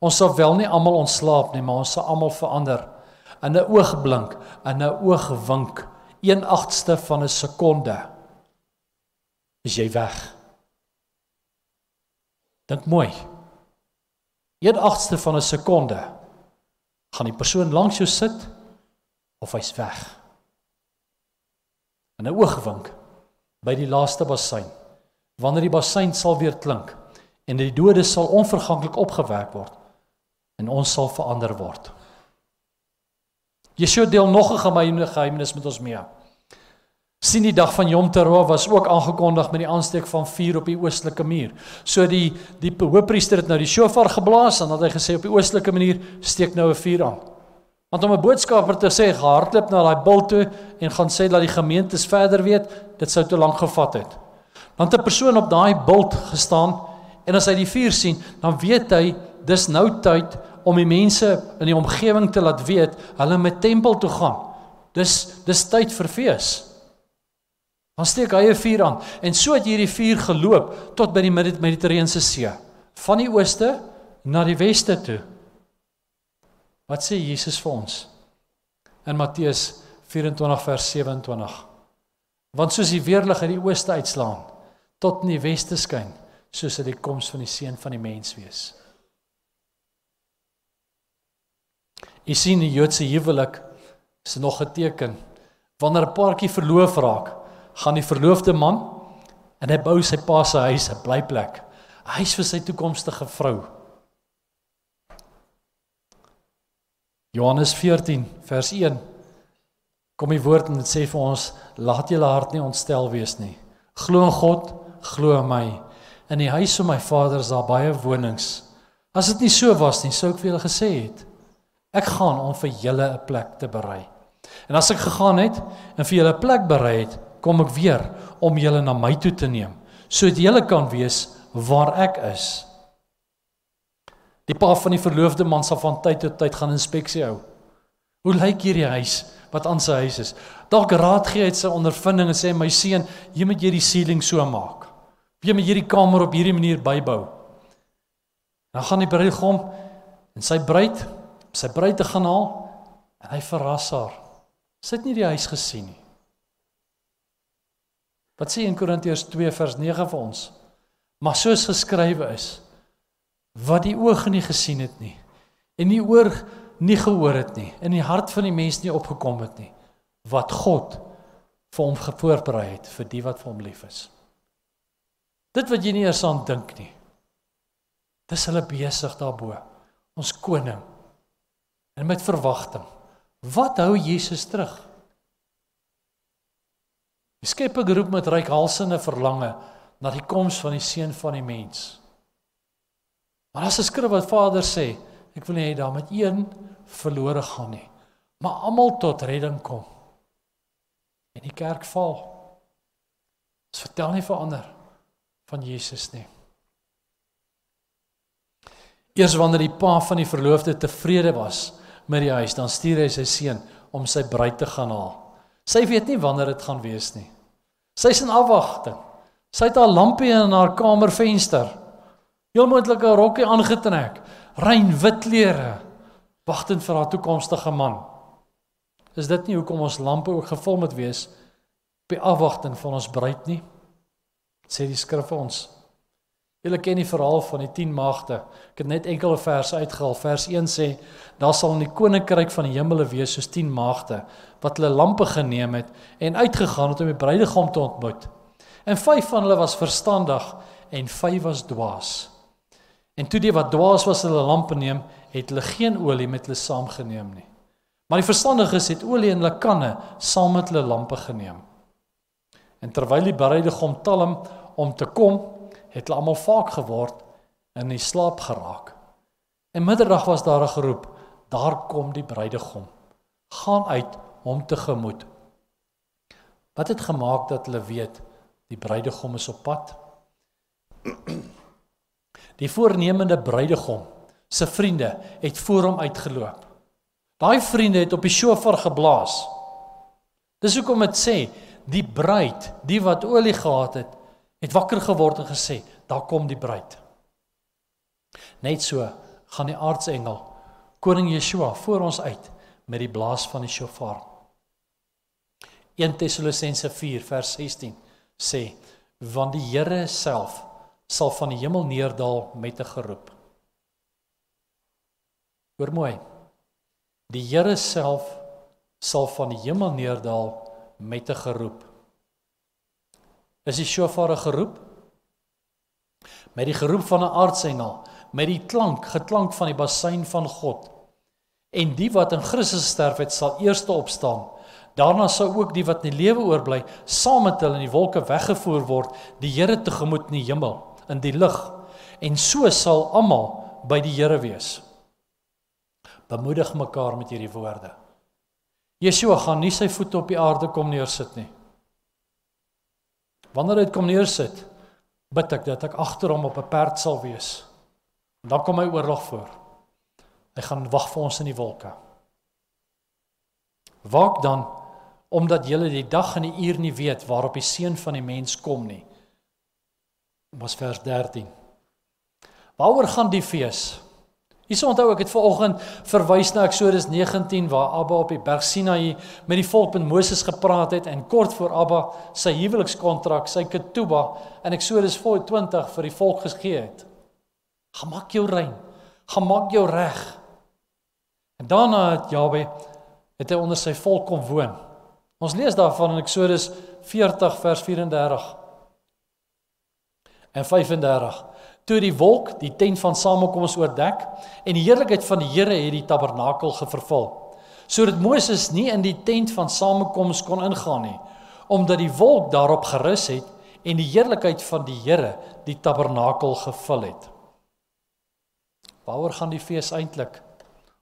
Ons sal wel nie almal ontslaap nie, maar ons sal almal verander in 'n oogblink, in 'n oogwink, 1/8ste van 'n sekonde. Is jy weg? Dink mooi. 1/8ste van 'n sekonde gaan die persoon langs jou sit of hy's weg. In 'n oogwink by die laaste bassein. Wanneer die bassein sal weer klink en die dode sal onverganklik opgewek word en ons sal verander word. Yeshua deel nog 'n geheimnis met ons mee. sien die dag van Yom Teruah was ook aangekondig met die aansteek van vuur op die oostelike muur. So die die hoofpriester het nou die shofar geblaas en dan het hy gesê op die oostelike muur steek nou 'n vuur aan. Want om 'n boodskapper te sê hardloop na daai bil toe en gaan sê dat die gemeentes verder weet, dit sou te lank gevat het. Dan het 'n persoon op daai bult gestaan en as hy die vuur sien, dan weet hy dis nou tyd om die mense in die omgewing te laat weet hulle met tempel toe gaan. Dis dis tyd vir fees. Dan steek hy 'n vuur aan en so het hierdie vuur geloop tot by die Mediterrane See, van die ooste na die weste toe. Wat sê Jesus vir ons? In Matteus 24 vers 27. Want soos die weerlig uit die ooste uitslaan tot in die weste skyn, soos dit die koms van die seun van die mens wees. Jy sien die Joodse huwelik is nog 'n teken. Wanneer 'n paartjie verloof raak, gaan die verloofde man en hy bou sy pa se huis, 'n blyplek, 'n huis vir sy toekomstige vrou. Johannes 14 vers 1 kom die woord en dit sê vir ons laat julle hart nie ontstel wees nie. Glo in God, glo in my. In die huis van my Vader is daar baie wonings. As dit nie so was nie, sou ek vir julle gesê het ek gaan om vir julle 'n plek te berei. En as ek gegaan het en vir julle 'n plek berei het, kom ek weer om julle na my toe te neem, sodat julle kan weet waar ek is. Die pa van die verloofde man sal van tyd tot tyd gaan inspeksie hou. Hoe lyk hierdie huis wat aan sy huis is? Dalk raad gee hy sy ondervinding en sê my seun, jy moet hierdie ceiling so maak. Jy moet hierdie kamer op hierdie manier bybou. Dan gaan die bruidegom en sy bruid, sy bruid te gaan haal en hy verras haar. Sy het nie die huis gesien nie. Wat sê in Korintiërs 2 vers 9 vir ons? Maar soos geskrywe is, wat die oog nie gesien het nie en die oor nie gehoor het nie en die hart van die mens nie opgekom het nie wat God vir hom gevoorberei het vir die wat vir hom lief is. Dit wat jy nie eers aan dink nie. Dis hulle besig daarbo. Ons koning. En met verwagting. Wat hou Jesus terug? Die Skepper roep met reikhalsende verlange na die koms van die seun van die mens. Maar as 'n skrif wat Vader sê, ek wil nie hê daar met een verlore gaan nie, maar almal tot redding kom. En die kerk val. Dit vertel nie vir ander van Jesus nie. Eers wanneer die pa van die verloofde tevrede was met die huis, dan stuur hy sy seun om sy bruid te gaan haal. Sy weet nie wanneer dit gaan wees nie. Sy's in afwagting. Sy het haar lampie in haar kamervenster. Heel moontlik 'n rokkie aangetrek, rein wit klere, wagtend vir haar toekomstige man. Is dit nie hoekom ons lampe ook gevul moet wees by afwagting van ons bruid nie? Sê die skrif vir ons. Julle ken die verhaal van die 10 maagde. Ek het net enkele verse uitgehaal. Vers 1 sê: "Daar sal in die koninkryk van die hemele wees soos 10 maagde wat hulle lampe geneem het en uitgegaan het om die bruidegom te ontmoet. En 5 van hulle was verstandig en 5 was dwaas." En toe die wat dwaas was hulle lampe neem, het hulle geen olie met hulle saamgeneem nie. Maar die verstandiges het olie in hulle kanne saam met hulle lampe geneem. En terwyl die bruidegom talm om te kom, het hulle almal vaak geword en in slaap geraak. En middag was daar 'n geroep: "Daar kom die bruidegom. Gaan uit hom tegemoet." Wat het gemaak dat hulle weet die bruidegom is op pad? Die voornemende bruidegom se vriende het voor hom uitgeloop. Daai vriende het op die shofar geblaas. Dis hoekom dit sê die bruid, die wat olie gehad het, het wakker geword en gesê, daar kom die bruid. Net so gaan die aartsengel koning Yeshua voor ons uit met die blaas van die shofar. 1 Tessalonisense 4 vers 16 sê want die Here self sal van die hemel neerdal met 'n geroep. Hoor mooi. Die Here self sal van die hemel neerdal met 'n geroep. Is die shofar 'n geroep? Met die geroep van 'n aardsengel, met die klank, geklank van die basuin van God. En die wat in Christus sterf het, sal eerste opstaan. Daarna sal ook die wat in die lewe oorbly, saam met hulle in die wolke weggevoer word, die Here tegemoet in die hemel, in die lig. En so sal almal by die Here wees. Bemoedig mekaar met hierdie woorde. Yeshua gaan nie sy voete op die aarde kom neersit nie. Wanneer hy dit kom neersit, bid ek dat ek agter hom op 'n perd sal wees. En dan kom hy oorlog voor. Hy gaan wag vir ons in die wolke. Waak dan omdat jy die dag en die uur nie weet waarop die seun van die mens kom nie. Was vers 13. Waaroor gaan die fees? Hierso onthou ek het vanoggend verwys na Eksodus 19 waar Abba op die berg Sinaï met die volk met Moses gepraat het en kort voor Abba sy huwelikskontrak, sy ketuba in Eksodus 20 vir die volk gegee het. Gemaak jou rein. Gemaak jou reg. En daarna het Jahwe het hy onder sy volk kom woon. Ons lees daarvan in Eksodus 40 vers 34 en 35 toe die wolk die tent van samekoms oordek en die heerlikheid van die Here het die tabernakel gevervul. Sodat Moses nie in die tent van samekoms kon ingaan nie omdat die wolk daarop gerus het en die heerlikheid van die Here die tabernakel gevul het. Waaroor gaan die fees eintlik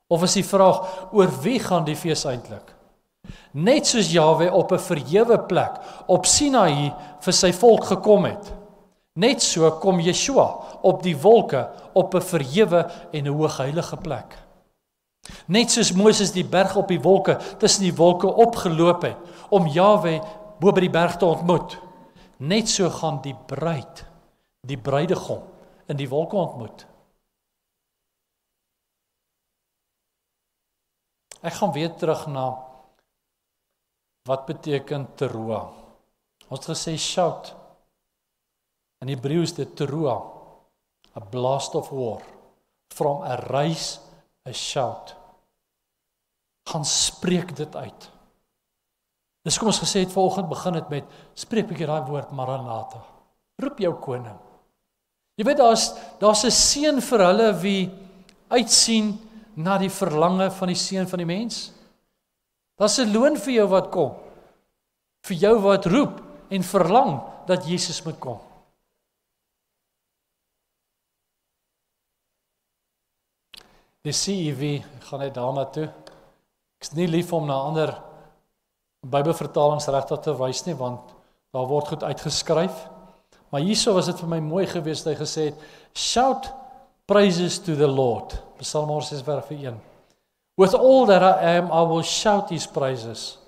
of is die vraag oor wie gaan die fees eintlik Net soos Jawe op 'n verhewe plek op Sinaï vir sy volk gekom het Net so kom Yeshua op die wolke op 'n verhewe en 'n hoogheilige plek. Net soos Moses die berg op die wolke tussen die wolke opgeloop het om Jawe bo by die berg te ontmoet. Net so gaan die bruid, die bruidegom in die wolke ontmoet. Ek gaan weer terug na wat beteken teroa. Ons het gesê shout In Hebreëus dit teroa, a blast of war from a rise a shout. Gaan spreek dit uit. Dis kom ons gesê het vanoggend begin dit met spreek 'n bietjie daai woord Maranatha. Roep jou koning. Jy weet daar's daar's 'n seën vir hulle wie uitsien na die verlange van die seun van die mens. Daar's 'n loon vir jou wat kom. Vir jou wat roep en verlang dat Jesus moet kom. Die CEV gaan net daarna toe. Ek's nie lief om na ander Bybelvertalings regtig te wys nie want daar word goed uitgeskryf. Maar hierso was dit vir my mooi geweest hy gesê het shout praises to the Lord. Psalm 6 vers 1. With all that I am I will shout his praises.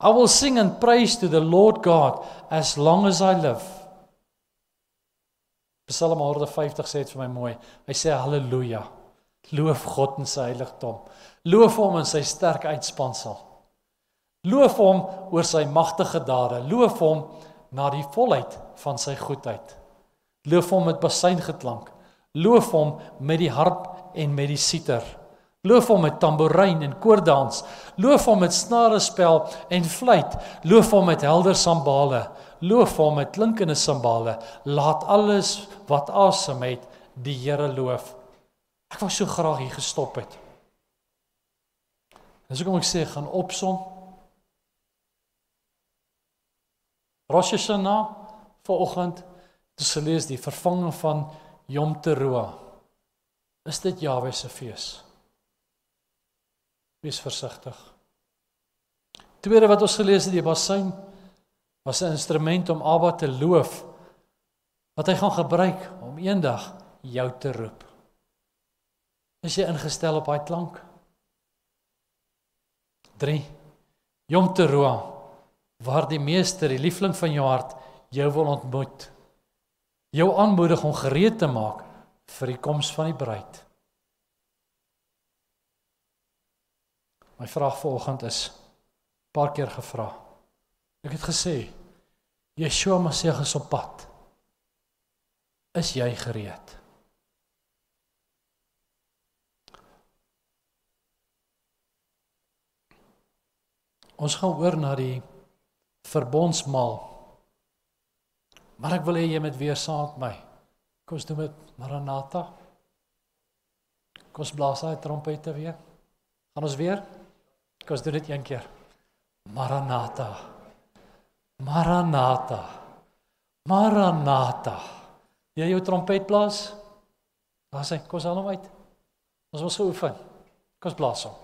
I will sing and praise to the Lord God as long as I live. Psalm 150 sê dit vir my mooi. Hy sê haleluja. Loof God in sy heiligdom. Loof hom in sy sterk uitspansel. Loof hom oor sy magtige dade. Loof hom na die volheid van sy goedheid. Loof hom met basuingeklank. Loof hom met die harp en met die siter. Loof hom met tamboerijn en koordans. Loof hom met snarespel en fluit. Loof hom met helder sambale. Loof hom met klinkende sambale. Laat alles wat asem het die Here loof. Ek wou so graag hier gestop het. Dis hoekom ek sê gaan opsom. Rosh Hashanah vanoggend te se lees die vervanging van Yom Teruah. Is dit Jahwe se fees? Wees versigtig. Tweede wat ons gelees het die bassein was 'n instrument om Abba te loof wat hy gaan gebruik om eendag jou te roep. Is jy ingestel op daai klank? 3. Jom te roa waar die meester, die liefling van jou hart, jou wil ontmoet. Jou aanmoedig om gereed te maak vir die koms van die bruid. My vraag vanoggend is paar keer gevra. Ek het gesê Yeshua Messie is op pad. Is jy gereed? Ons gaan oor na die verbondsmaal. Maar ek wil hê jy moet weer saam met my. Kom ons doen dit Maranatha. Kom ons blaas daai trompette weer. Gaan ons weer? Kom ons doen dit een keer. Maranatha. Maranatha. Maranatha. Jy jou trompet blaas. Waar sê? Kom ons haal hom uit. Ons wil so oefen. Kom ons blaas hom.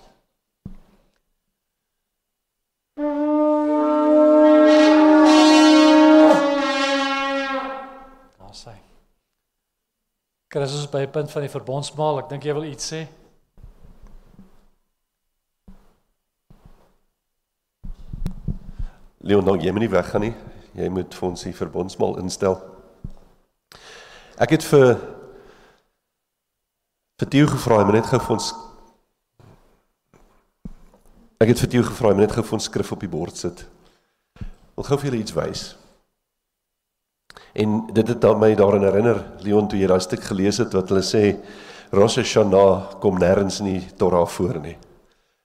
Christus by 'n punt van die verbondsmaal. Ek dink jy wil iets sê. Leon, nou jy moet nie weggaan nie. Jy moet vir ons die verbondsmaal instel. Ek het vir vir Theo gevra, hy moet net gou vir ons Ek het vir Theo gevra, hy moet net gou vir ons skrif op die bord sit. Wil gou vir julle iets wys. En dit het dan my daarin herinner Leon toe jy daai stuk gelees het wat hulle sê Rosh Hashanah kom nêrens in die Torah voor nie.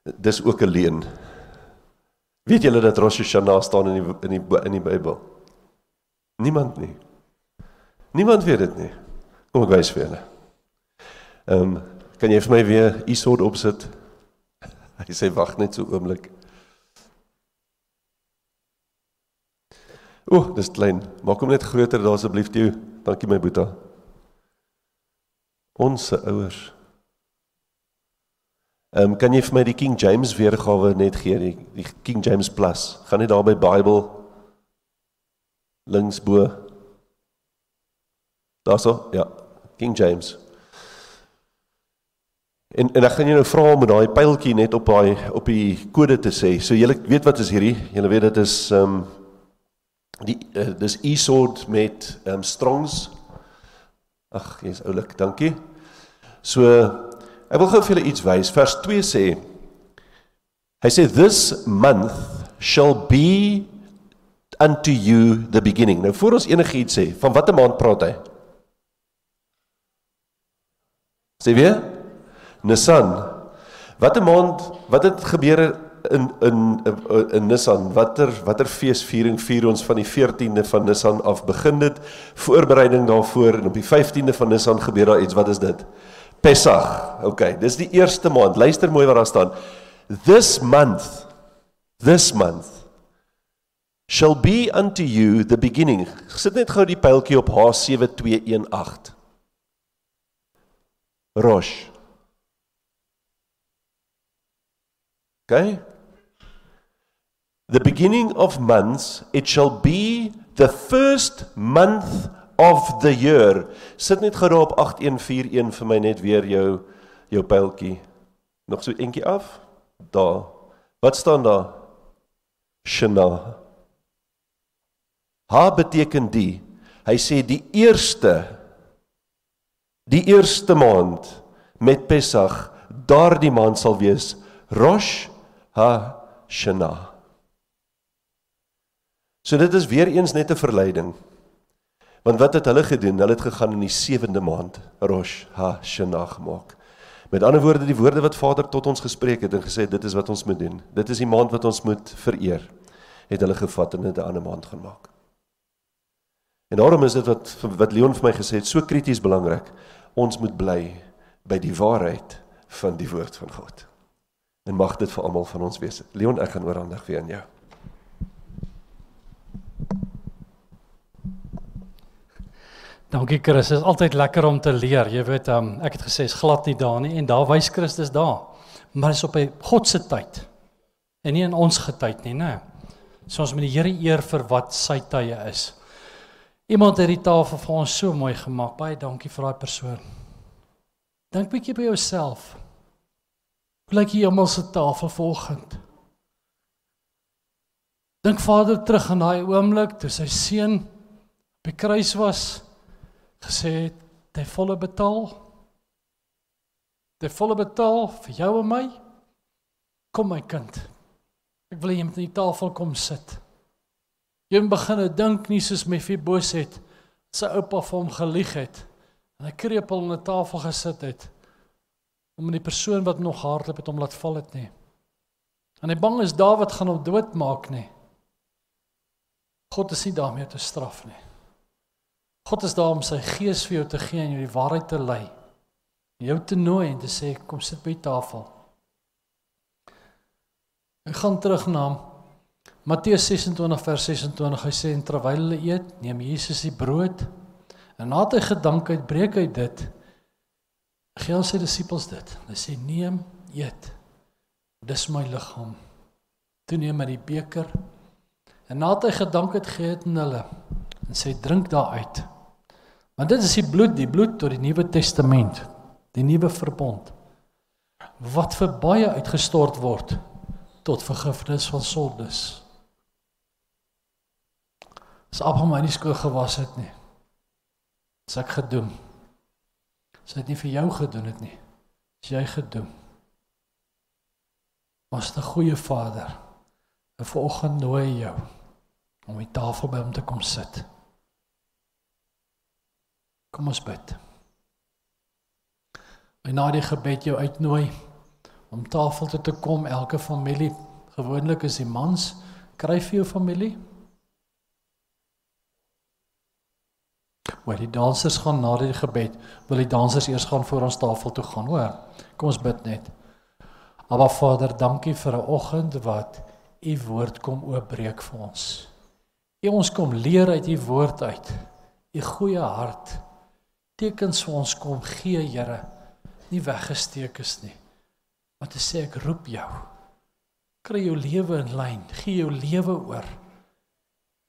Dis ook 'n leuen. Weet julle dat Rosh Hashanah staan in die in die in die Bybel? Niemand nie. Niemand weet dit nie. Kom ek wys vir julle. Ehm um, kan jy vir my weer Isod opsit? Hy sê wag net so oomblik. O, dis klein. Maak hom net groter daar asseblief toe. Dankie my boetie. Ons ouers. Ehm um, kan jy vir my die King James weergawe net gee, die, die King James Plus. Gaan net daar by Bible links bo. Daarso, ja. King James. En en ek gaan jou nou vra om daai pyltjie net op daai op die kode te sê. So julle weet wat is hierdie? Julle weet dit is ehm um, die uh, dis Esod met um, Strongs. Ag, jy's oulik, dankie. So ek wil gou vir julle iets wys. Vers 2 sê Hy sê this month shall be unto you the beginning. Nou voor ons enigiets sê, van watter maand praat hy? Sê weer? Nisan. Watter maand wat het gebeur in in in Nissan watter watter feesviering vier ons van die 14de van Nissan af? Begin dit voorbereiding daarvoor en op die 15de van Nissan gebeur daar iets. Wat is dit? Pesach. Okay dis die eerste maand. Luister mooi wat daar staan. This month this month shall be unto you the beginning. Sit net gou die pyltjie op H7218 Rosh Okay the beginning of months it shall be the first month of the year. Sit net gou op 8141 vir my net weer jou jou pyltjie nog so eentjie af? Daar. Wat staan daar? Shana ha beteken die. Hy sê die eerste die eerste maand met Pessach daardie maand sal wees rosh ha shana So dit is weer eens net 'n verleiding. Want wat het hulle gedoen? Hulle het gegaan in die 7de maand Rosh Hashanah gemaak. Met ander woorde, die woorde wat Vader tot ons gespreek het en gesê dit is wat ons moet doen. Dit is die maand wat ons moet vereer. Het hulle gevat en dit 'n ander maand gemaak. En daarom is dit wat wat Leon vir my gesê het, so krities belangrik. Ons moet bly by die waarheid van die woord van God. En mag dit vir almal van ons wees. Leon, ek gaan oorhandig weer aan jou. Dankie Chris, dit is altyd lekker om te leer. Jy weet, um, ek het gesê is glad nie daar nie en daar wys Christus daar. Maar is op 'n God se tyd. En nie in ons getyd nie, né? So ons moet die Here eer vir wat sy tye is. Iemand het die tafel vir ons so mooi gemaak. Baie dankie vir daai persoon. Dink bietjie by jouself. Hoe lyk jy almal se tafel vanoggend? Dink Vader terug aan daai oomblik toe sy seun by kruis was gesê het hy volle betaal. Hy volle betaal vir jou en my. Kom my kind. Ek wil hê jy moet aan die tafel kom sit. Jy moet begin dink nie soos Mephiboset sy oupa vir hom gelieg het en hy krepel op 'n tafel gesit het om die persoon wat nog hardloop het om laat val het nie. En hy bang is Dawid gaan hom doodmaak nie. God is nie daarmee te straf nie. God is daar om sy gees vir jou te gee en jou die waarheid te lei. Jou te nooi en te sê kom sit by die tafel. Ek gaan terug na Matteus 26 vers 26. Hy sê en terwyl hulle eet, neem Jesus die brood en nadat hy gedank het, breek hy dit. Gee aan sy disippels dit. Hy sê neem, eet. Dis my liggaam. Toe neem hy die beker en nadat hy gedank het, gee dit aan hulle en sê drink daaruit. Want dit is die bloed, die bloed tot die Nuwe Testament, die nuwe verbond wat vir baie uitgestort word tot vergifnis van sondes. As Abraham nie skoon gewas het nie. As ek gedoen. As dit nie vir jou gedoen het nie. As jy gedoen. Was 'n goeie vader. En vanoggend nooi jou om die tafel by hom te kom sit. Kom ons bid. En na die gebed jou uitnooi om tafel toe te kom. Elke familie gewoonlik is die mans kry vir jou familie. Waar die dansers gaan na die gebed. Wil die dansers eers gaan voor ons tafel toe gaan hoor? Kom ons bid net. Aba Vader dankie vir 'n oggend wat u woord kom oopbreek vir ons. U ons kom leer uit u woord uit. U goeie hart tekens vir ons kom gee Here nie weggesteek is nie Maar te sê ek roep jou. Kry jou lewe in lyn, gee jou lewe oor.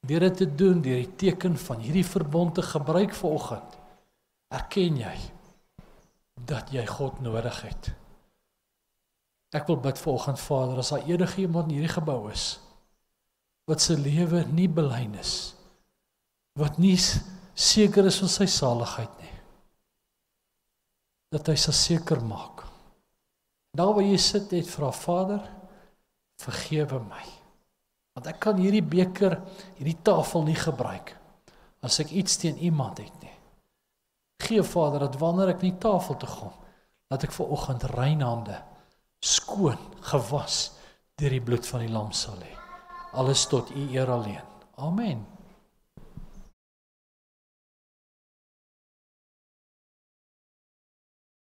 Deur dit te doen, deur die teken van hierdie verbond te gebruik vanoggend, erken jy dat jy God nodig het. Ek wil bid vanoggend Vader, as daar enige iemand in hierdie gebou is wat se lewe nie belyn is, wat nie seker is van sy saligheid dat hy sal seker maak Daar waar jy sit het vra Vader, vergewe my. Want ek kan hierdie beker, hierdie tafel nie gebruik as ek iets teen iemand het nie. Gee Vader dat wanneer ek nie tafel toe kom, dat ek ver oggend rein hande skoon gewas deur die bloed van die lam sal hê. Alles tot U eer alleen. Amen.